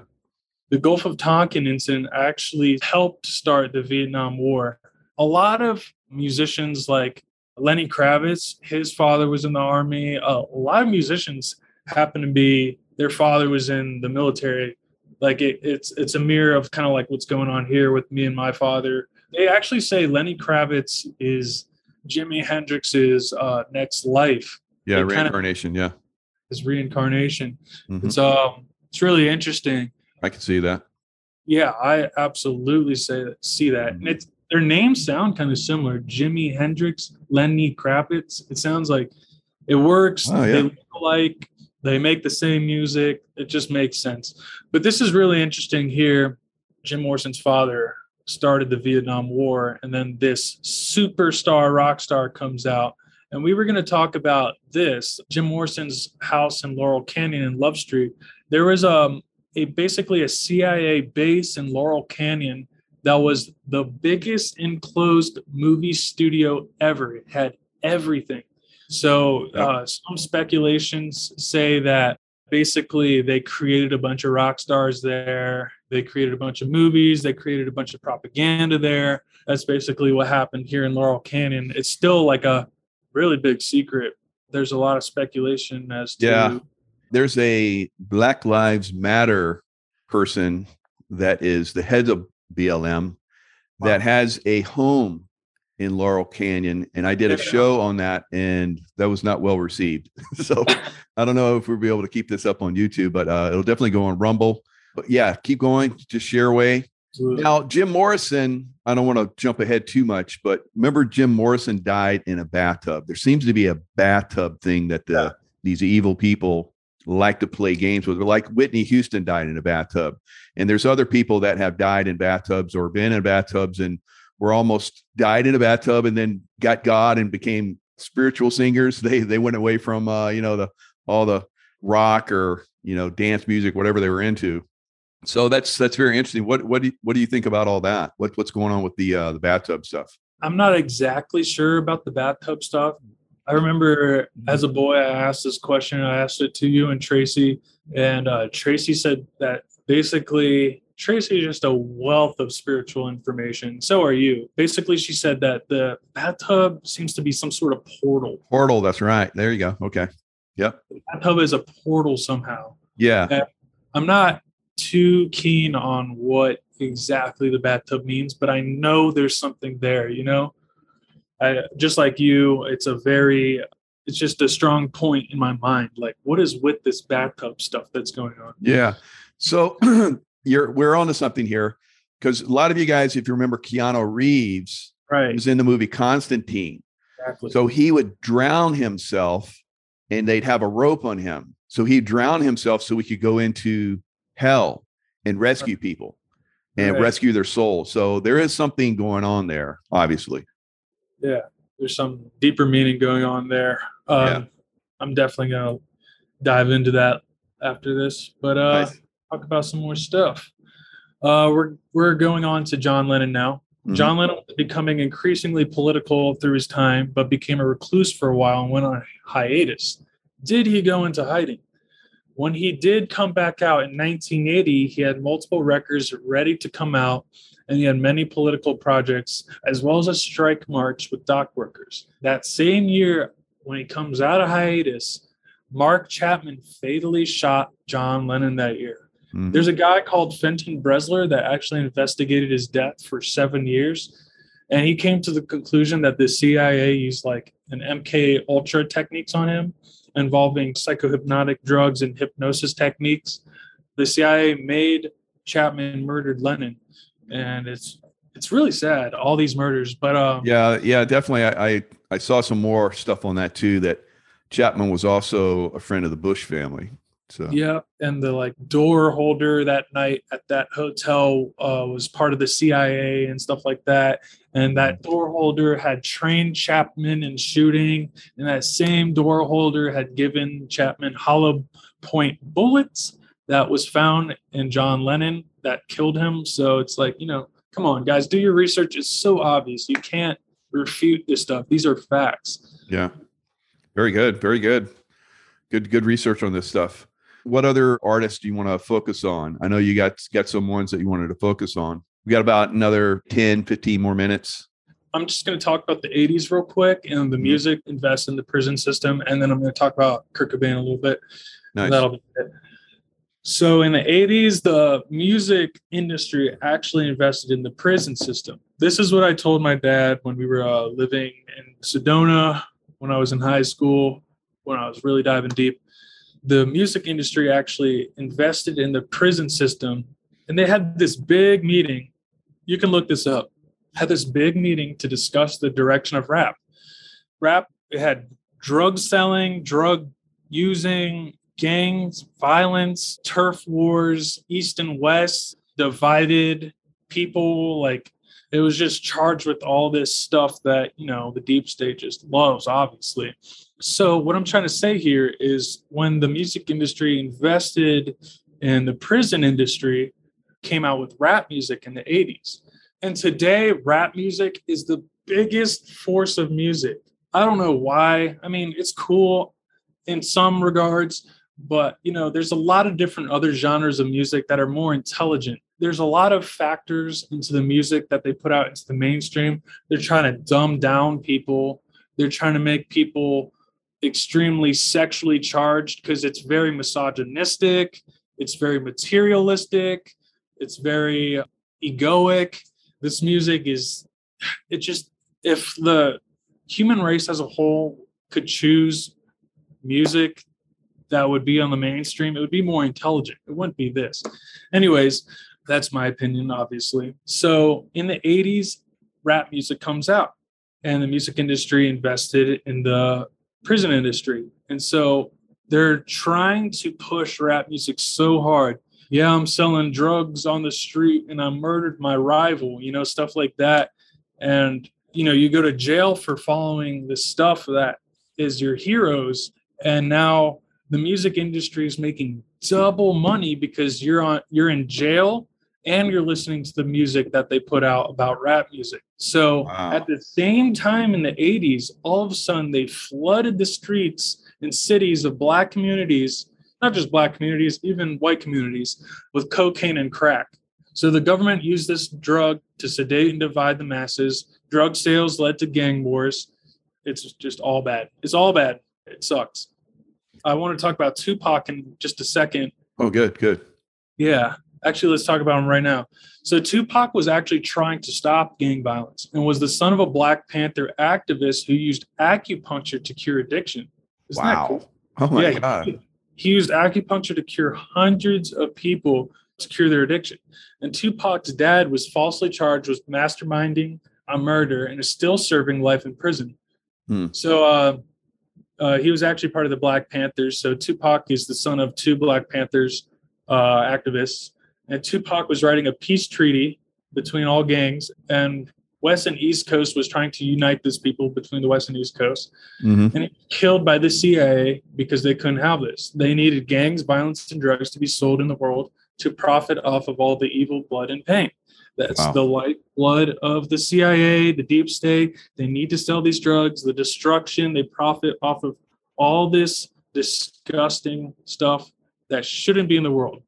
the Gulf of Tonkin incident actually helped start the Vietnam War. A lot of musicians like Lenny Kravitz, his father was in the army. Uh, a lot of musicians happen to be their father was in the military. Like it, it's it's a mirror of kind of like what's going on here with me and my father. They actually say Lenny Kravitz is Jimi Hendrix's uh, next life, Yeah. It Reincarnation. yeah. Reincarnation. Mhm. It's um it's really interesting. I can see that. Yeah, I absolutely say see that. And it's their names sound kind of similar. Jimi Hendrix, Lenny Kravitz. It sounds like it works. Oh, yeah. They look alike. They make the same music. It just makes sense. But this is really interesting here. Jim Morrison's father started the Vietnam War, and then this superstar rock star comes out. And we were going to talk about this Jim Morrison's house in Laurel Canyon in Love Street. There was um, a basically a CIA base in Laurel Canyon that was the biggest enclosed movie studio ever. It had everything. So uh, some speculations say that basically they created a bunch of rock stars there. They created a bunch of movies. They created a bunch of propaganda there. That's basically what happened here in Laurel Canyon. It's still like a really big secret. There's a lot of speculation as to Yeah. There's a Black Lives Matter person that is the head of BLM that Wow. has a home in Laurel Canyon. And I did a show on that and that was not well received. so I don't know if we'll be able to keep this up on YouTube, but uh, it'll definitely go on Rumble. But yeah, keep going. Just share away. Absolutely. Now, Jim Morrison, I don't want to jump ahead too much, but remember Jim Morrison died in a bathtub. There seems to be a bathtub thing that the these evil people like to play games with. Like Whitney Houston died in a bathtub. And there's other people that have died in bathtubs or been in bathtubs and were almost died in a bathtub and then got God and became spiritual singers. They they went away from uh, you know, the all the rock or you know, dance music, whatever they were into. So that's that's very interesting. What what do you, what do you think about all that? What what's going on with the uh, the bathtub stuff? I'm not exactly sure about the bathtub stuff. I remember as a boy, I asked this question. I asked it to you and Tracy, and uh, Tracy said that basically Tracy is just a wealth of spiritual information. So are you. Basically, she said that the bathtub seems to be some sort of portal. Portal. That's right. There you go. Okay. The bathtub is a portal somehow. Yeah. I'm not too keen on what exactly the bathtub means, but I know there's something there, you know? I just like you, it's a very it's just a strong point in my mind. Like, what is with this bathtub stuff that's going on? Yeah. So you're we're on to something here because a lot of you guys, if you remember, Keanu Reeves Right. was in the movie Constantine. Exactly. So he would drown himself and they'd have a rope on him. So he'd drown himself so we could go into hell and rescue people and Right. rescue their souls. So there is something going on there, obviously. yeah, there's some deeper meaning going on there. Um, Yeah. I'm definitely gonna dive into that after this. But uh, Nice. talk about some more stuff. Uh, we're we're going on to John Lennon now. Mhm. John Lennon was becoming increasingly political through his time, but became a recluse for a while and went on hiatus. Did he go into hiding? When he did come back out in 1980, he had multiple records ready to come out, and he had many political projects, as well as a strike march with dock workers. That same year, when he comes out of hiatus, Mark Chapman fatally shot John Lennon that year. Mhm. There's a guy called Fenton Bresler that actually investigated his death for seven years. And he came to the conclusion that the CIA used like an MK Ultra techniques on him involving psychohypnotic drugs and hypnosis techniques. The CIA made Chapman murdered Lennon. And it's it's really sad, all these murders. But um Yeah, yeah, definitely. I, I I saw some more stuff on that too. That Chapman was also a friend of the Bush family. So Yeah, and the like door holder that night at that hotel uh, was part of the CIA and stuff like that. And that mm-hmm. door holder had trained Chapman in shooting, and that same door holder had given Chapman hollow point bullets that was found in John Lennon that killed him. So it's like you know, come on, guys, do your research. It's so obvious. You can't refute this stuff. These are facts. yeah, very good, very good. Good, good research on this stuff. What other artists do you want to focus on? I know you got got some ones that you wanted to focus on. We got about another 10, 15 more minutes. I'm just going to talk about the 80s real quick and the music invest in the prison system. And then I'm going to talk about Kurt Cobain a little bit. Nice. That'll be it. So in the 80s, the music industry actually invested in the prison system. This is what I told my dad when we were uh, living in Sedona when I was in high school, when I was really diving deep. The music industry actually invested in the prison system and they had this big meeting. You can look this up. Had this big meeting to discuss the direction of rap. Rap had drug selling, drug using, gangs, violence, turf wars, east and west, divided people. Like it was just charged with all this stuff that, you know, the deep state just loves, obviously. So, what I'm trying to say here is when the music industry invested in the prison industry, came out with rap music in the 80s. And today, rap music is the biggest force of music. I don't know why. I mean, it's cool in some regards, but you know, there's a lot of different other genres of music that are more intelligent. There's a lot of factors into the music that they put out into the mainstream. They're trying to dumb down people. They're trying to make people extremely sexually charged because it's very misogynistic, it's very materialistic, it's very egoic. This music is, it just, if the human race as a whole could choose music that would be on the mainstream, it would be more intelligent. It wouldn't be this. Anyways, that's my opinion, obviously. So in the 80s, rap music comes out, and the music industry invested in the prison industry. And so they're trying to push rap music so hard yeah, I'm selling drugs on the street and I murdered my rival, you know, stuff like that. And, you know, you go to jail for following the stuff that is your heroes. And now the music industry is making double money because you're on you're in jail and you're listening to the music that they put out about rap music. So wow. at the same time in the 80s, all of a sudden they flooded the streets and cities of black communities not just black communities, even white communities, with cocaine and crack. So the government used this drug to sedate and divide the masses. Drug sales led to gang wars. It's just all bad. It's all bad. It sucks. I want to talk about Tupac in just a second. Oh, good, good. Yeah. Actually, let's talk about him right now. So, Tupac was actually trying to stop gang violence and was the son of a Black Panther activist who used acupuncture to cure addiction. Isn't wow. Cool? Oh, my yeah, God. He used acupuncture to cure hundreds of people to cure their addiction. And Tupac's dad was falsely charged with masterminding a murder and is still serving life in prison. Hmm. So uh, uh, he was actually part of the Black Panthers. So Tupac is the son of two Black Panthers uh, activists. And Tupac was writing a peace treaty between all gangs. And West and East Coast was trying to unite these people between the West and East Coast. Mm-hmm. And killed by the CIA because they couldn't have this. They needed gangs, violence, and drugs to be sold in the world to profit off of all the evil blood and pain. That's wow. the lifeblood of the CIA, the deep state. They need to sell these drugs, the destruction, they profit off of all this disgusting stuff that shouldn't be in the world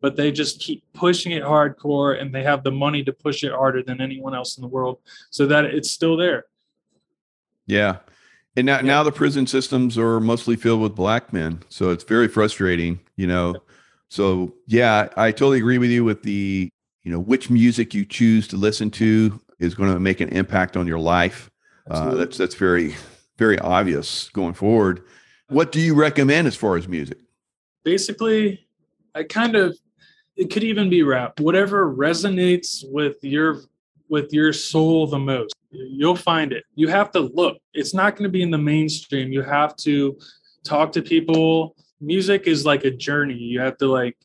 but they just keep pushing it hardcore and they have the money to push it harder than anyone else in the world so that it's still there. Yeah. And now, yeah. now the prison systems are mostly filled with black men. So it's very frustrating, you know. So yeah, I totally agree with you with the, you know, which music you choose to listen to is going to make an impact on your life. Uh, that's that's very very obvious going forward. What do you recommend as far as music? Basically, I kind of it could even be rap. Whatever resonates with your with your soul the most you'll find it. You have to look. It's not going to be in the mainstream. You have to talk to people. Music is like a journey. You have to like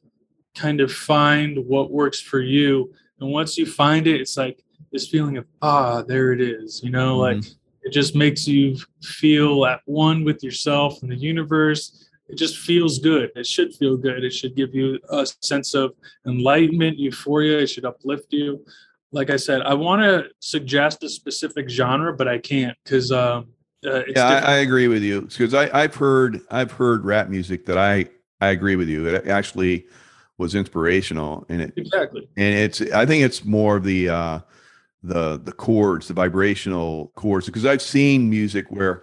kind of find what works for you. And once you find it it's like this feeling of ah there it is you know mm-hmm. like it just makes you feel at one with yourself and the universe it just feels good. It should feel good. It should give you a sense of enlightenment, euphoria. It should uplift you. Like I said, I want to suggest a specific genre, but I can't because um, Uh, it's yeah, I. I agree with you because I've heard I've heard rap music that I I agree with you. It actually was inspirational, and it exactly. and it's I think it's more of the uh, the the chords, the vibrational chords. Because I've seen music where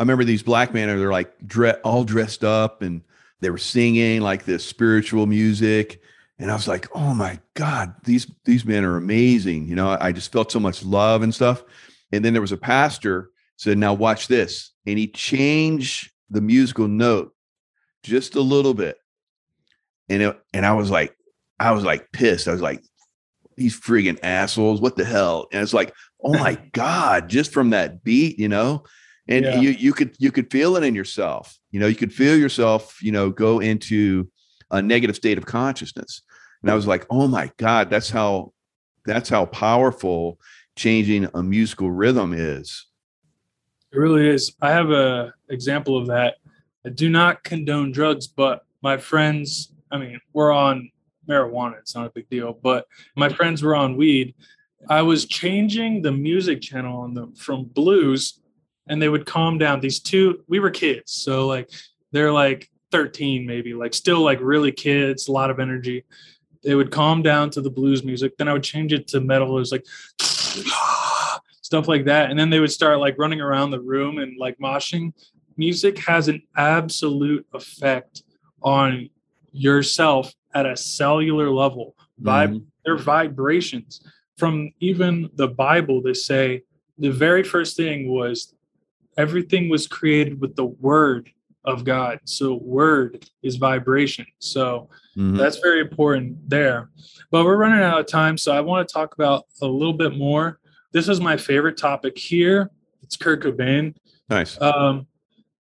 I remember these black men are they're like dre- all dressed up and they were singing like this spiritual music, and I was like, oh my god, these these men are amazing. You know, I just felt so much love and stuff. And then there was a pastor said, now watch this, and he changed the musical note just a little bit, and it, and I was like, I was like pissed. I was like, these friggin' assholes, what the hell? And it's like, oh my god, just from that beat, you know, and Yeah. you you could you could feel it in yourself, you know, you could feel yourself, you know, go into a negative state of consciousness, and I was like, oh my god, that's how that's how powerful changing a musical rhythm is. It really is. I have a example of that. I do not condone drugs, but my friends, I mean, we're on marijuana. It's not a big deal, but my friends were on weed. I was changing the music channel on them from blues and they would calm down. These two, we were kids. So like they're like 13 maybe, like still like really kids, a lot of energy. They would calm down to the blues music. Then I would change it to metal. It was like stuff like that. And then they would start like running around the room and like moshing. Music has an absolute effect on yourself at a cellular level. Vib- Mhm. They're vibrations. From even the Bible, they say the very first thing was everything was created with the word of God. So word is vibration. So Mhm. that's very important there. But we're running out of time, so I want to talk about a little bit more. This is my favorite topic here. It's Kurt Cobain. Nice. Um,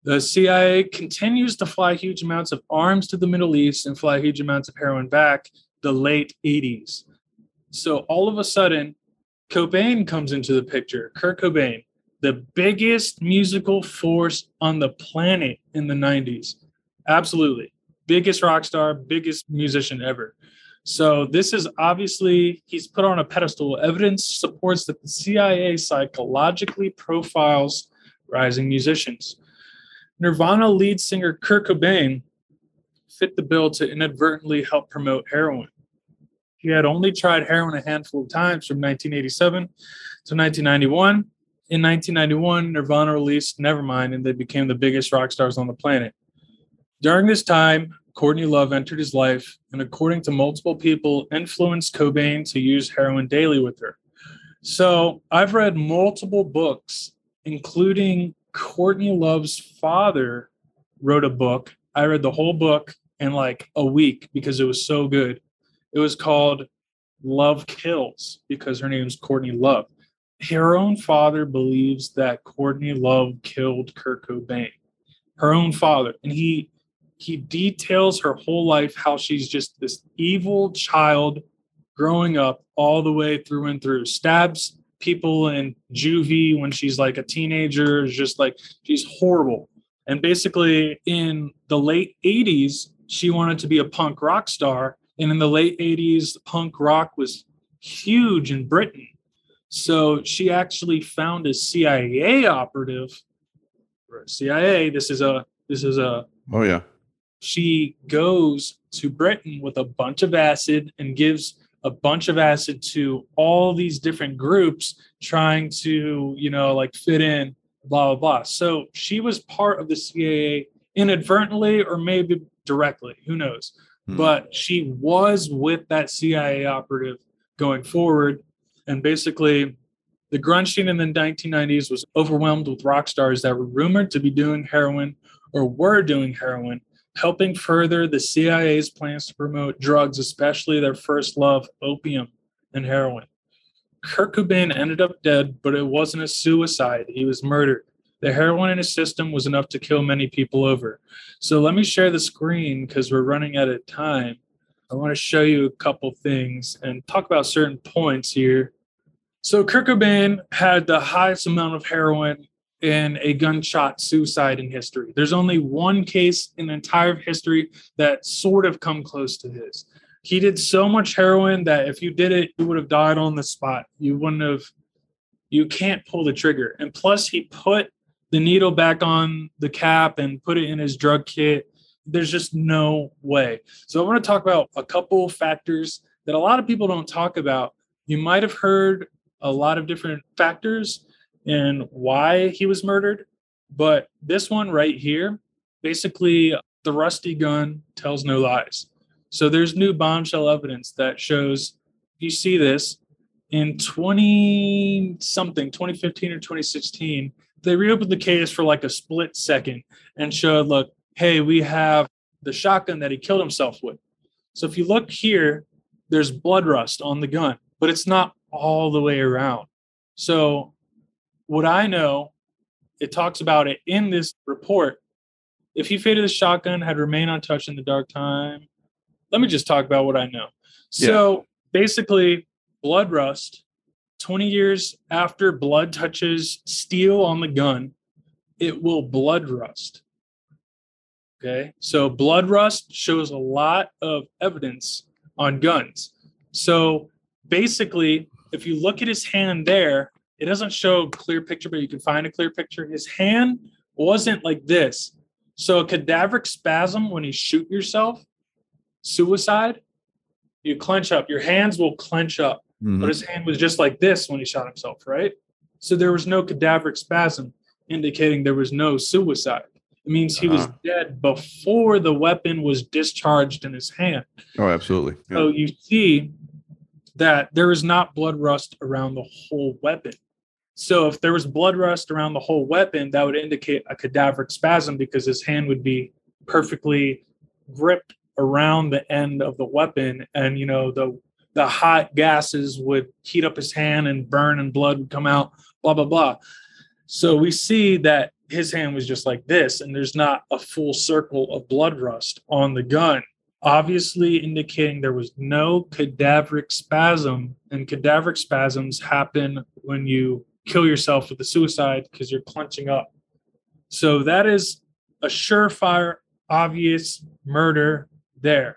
the CIA continues to fly huge amounts of arms to the Middle East and fly huge amounts of heroin back the late 80s. So all of a sudden, Cobain comes into the picture. Kurt Cobain, the biggest musical force on the planet in the 90s. Absolutely. Biggest rock star, biggest musician ever. So this is obviously he's put on a pedestal. Evidence supports that the CIA psychologically profiles rising musicians. Nirvana lead singer Kurt Cobain fit the bill to inadvertently help promote heroin. He had only tried heroin a handful of times from 1987 to 1991. In 1991, Nirvana released Nevermind and they became the biggest rock stars on the planet. During this time, Courtney Love entered his life and, according to multiple people, influenced Cobain to use heroin daily with her. So I've read multiple books, including Courtney Love's father wrote a book. I read the whole book in like a week because it was so good. It was called Love Kills because her name's Courtney Love. Her own father believes that Courtney Love killed Kurt Cobain. Her own father. And he he details her whole life how she's just this evil child growing up all the way through and through. Stabs people in juvie when she's like a teenager, just like she's horrible. And basically, in the late 80s, she wanted to be a punk rock star. And in the late 80s, punk rock was huge in Britain. So she actually found a CIA operative. CIA, this is a this is a Oh yeah. she goes to Britain with a bunch of acid and gives a bunch of acid to all these different groups trying to, you know, like fit in, blah, blah, blah. So she was part of the CIA inadvertently or maybe directly, who knows? Hmm. But she was with that CIA operative going forward. And basically, the grunge scene in the 1990s was overwhelmed with rock stars that were rumored to be doing heroin or were doing heroin helping further the CIA's plans to promote drugs, especially their first love, opium and heroin. Kurt Cobain ended up dead, but it wasn't a suicide. He was murdered. The heroin in his system was enough to kill many people over. So let me share the screen because we're running out of time. I want to show you a couple things and talk about certain points here. So Kurt Cobain had the highest amount of heroin in a gunshot suicide in history. There's only one case in entire history that sort of come close to his. He did so much heroin that if you did it, you would have died on the spot. You wouldn't have you can't pull the trigger. And plus he put the needle back on the cap and put it in his drug kit. There's just no way. So I want to talk about a couple factors that a lot of people don't talk about. You might have heard a lot of different factors in why he was murdered, but this one right here, basically, the rusty gun tells no lies. So there's new bombshell evidence that shows you see this in 20 something 2015 or 2016 they reopened the case for like a split second and showed look hey we have the shotgun that he killed himself with so if you look here there's blood rust on the gun but it's not all the way around so what i know it talks about it in this report if he faded the shotgun had remained untouched in the dark time let me just talk about what i know so yeah. basically blood rust 20 years after blood touches steel on the gun, it will blood rust. Okay. So blood rust shows a lot of evidence on guns. So basically, if you look at his hand there, it doesn't show a clear picture, but you can find a clear picture. His hand wasn't like this. So a cadaveric spasm when you shoot yourself, suicide, you clench up. Your hands will clench up. Mm-hmm. But his hand was just like this when he shot himself, right? So there was no cadaveric spasm, indicating there was no suicide. It means he uh-huh. was dead before the weapon was discharged in his hand. Oh, absolutely. Yeah. So you see that there is not blood rust around the whole weapon. So if there was blood rust around the whole weapon, that would indicate a cadaveric spasm because his hand would be perfectly gripped around the end of the weapon and you know the the hot gases would heat up his hand and burn and blood would come out, blah, blah, blah. So we see that his hand was just like this, and there's not a full circle of blood rust on the gun, obviously indicating there was no cadaveric spasm. And cadaveric spasms happen when you kill yourself with a suicide because you're clenching up. So that is a surefire, obvious murder there.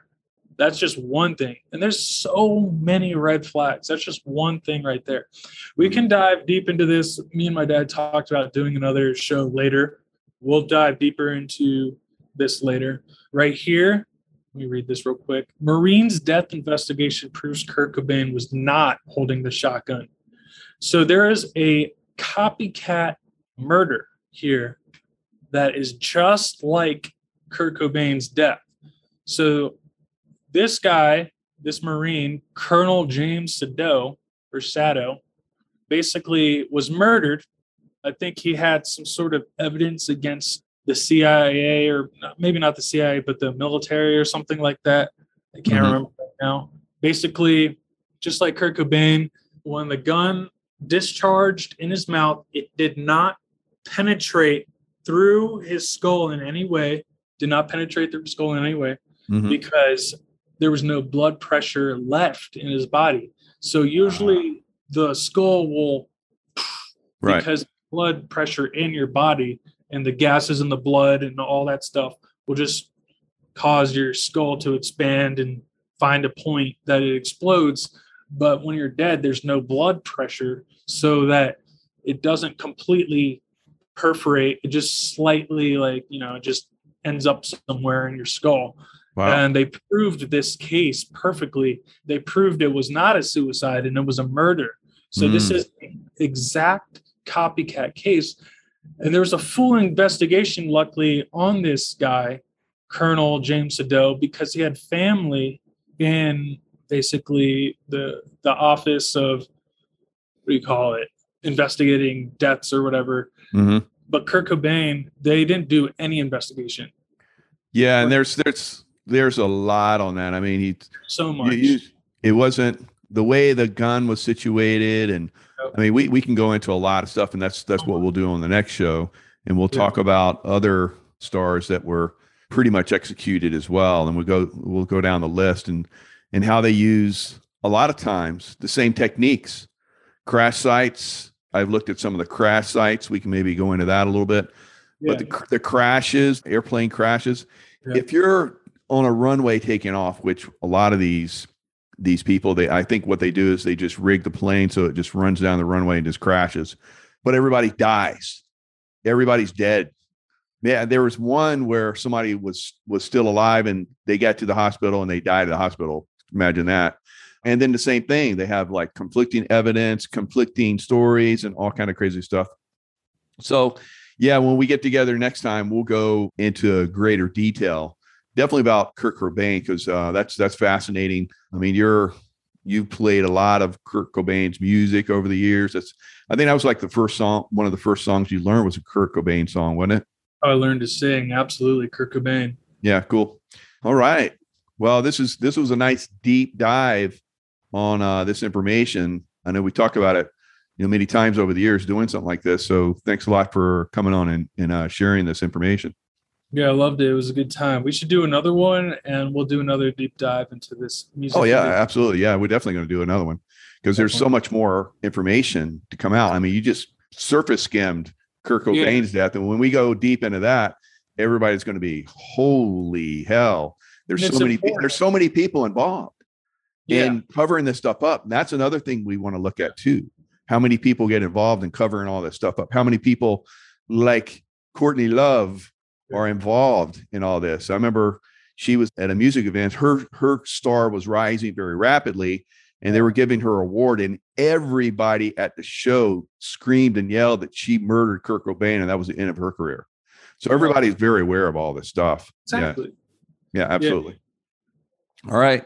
That's just one thing. And there's so many red flags. That's just one thing right there. We can dive deep into this. Me and my dad talked about doing another show later. We'll dive deeper into this later. Right here, let me read this real quick. Marine's death investigation proves Kurt Cobain was not holding the shotgun. So there is a copycat murder here that is just like Kurt Cobain's death. So this guy, this Marine, Colonel James Sado or Sado, basically was murdered. I think he had some sort of evidence against the CIA or maybe not the CIA, but the military or something like that. I can't mm-hmm. remember right now. Basically, just like Kurt Cobain, when the gun discharged in his mouth, it did not penetrate through his skull in any way, did not penetrate through his skull in any way, mm-hmm. because there was no blood pressure left in his body. So usually the skull will, right. because blood pressure in your body and the gases in the blood and all that stuff will just cause your skull to expand and find a point that it explodes. But when you're dead, there's no blood pressure so that it doesn't completely perforate. It just slightly, like, you know, just ends up somewhere in your skull. Wow. And they proved this case perfectly. They proved it was not a suicide and it was a murder. So mm. this is exact copycat case. And there was a full investigation, luckily, on this guy, Colonel James Sado, because he had family in basically the the office of what do you call it, investigating deaths or whatever. Mm-hmm. But Kurt Cobain, they didn't do any investigation. Yeah, and there's there's there's a lot on that. I mean, he so much. You, you, it wasn't the way the gun was situated, and I mean, we we can go into a lot of stuff, and that's that's what we'll do on the next show, and we'll talk yeah. about other stars that were pretty much executed as well, and we'll go we'll go down the list and and how they use a lot of times the same techniques, crash sites. I've looked at some of the crash sites. We can maybe go into that a little bit. Yeah. But the, the crashes, airplane crashes, yeah. if you're on a runway taking off, which a lot of these these people they I think what they do is they just rig the plane so it just runs down the runway and just crashes. But everybody dies. everybody's dead. Yeah, there was one where somebody was was still alive and they got to the hospital and they died at the hospital. Imagine that. And then the same thing, they have like conflicting evidence, conflicting stories, and all kind of crazy stuff. So, yeah, when we get together next time, we'll go into greater detail, definitely about Kurt Cobain because uh, that's that's fascinating. I mean, you're you've played a lot of Kurt Cobain's music over the years. That's I think that was like the first song, one of the first songs you learned was a Kurt Cobain song, wasn't it? I learned to sing. Absolutely, Kurt Cobain. Yeah, cool. All right. Well, this is this was a nice deep dive on uh, this information. I know we talked about it, you know, many times over the years doing something like this. So thanks a lot for coming on and, and uh, sharing this information. Yeah, I loved it. It was a good time. We should do another one, and we'll do another deep dive into this music. Oh yeah, absolutely. Yeah, we're definitely going to do another one because there's so much more information to come out. I mean, you just surface skimmed Kurt Cobain's yeah. death, and when we go deep into that, everybody's going to be holy hell. There's so many. Important. There's so many people involved yeah. in covering this stuff up. And that's another thing we want to look at too. How many people get involved in covering all this stuff up? How many people like Courtney Love are involved in all this? I remember she was at a music event. Her her star was rising very rapidly, and they were giving her award, and everybody at the show screamed and yelled that she murdered Kurt Cobain, and that was the end of her career. So everybody's very aware of all this stuff. Exactly. Yeah, yeah absolutely. Yeah. All right.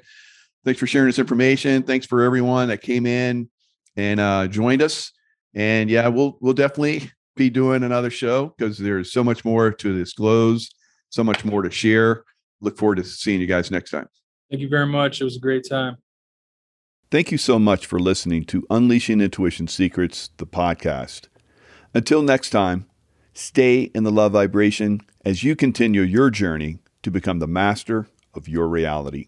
Thanks for sharing this information. Thanks for everyone that came in and uh, joined us. And yeah, we'll we'll definitely be doing another show because there's so much more to disclose, so much more to share. Look forward to seeing you guys next time. Thank you very much. It was a great time. Thank you so much for listening to Unleashing Intuition Secrets, the podcast. Until next time, stay in the love vibration as you continue your journey to become the master of your reality.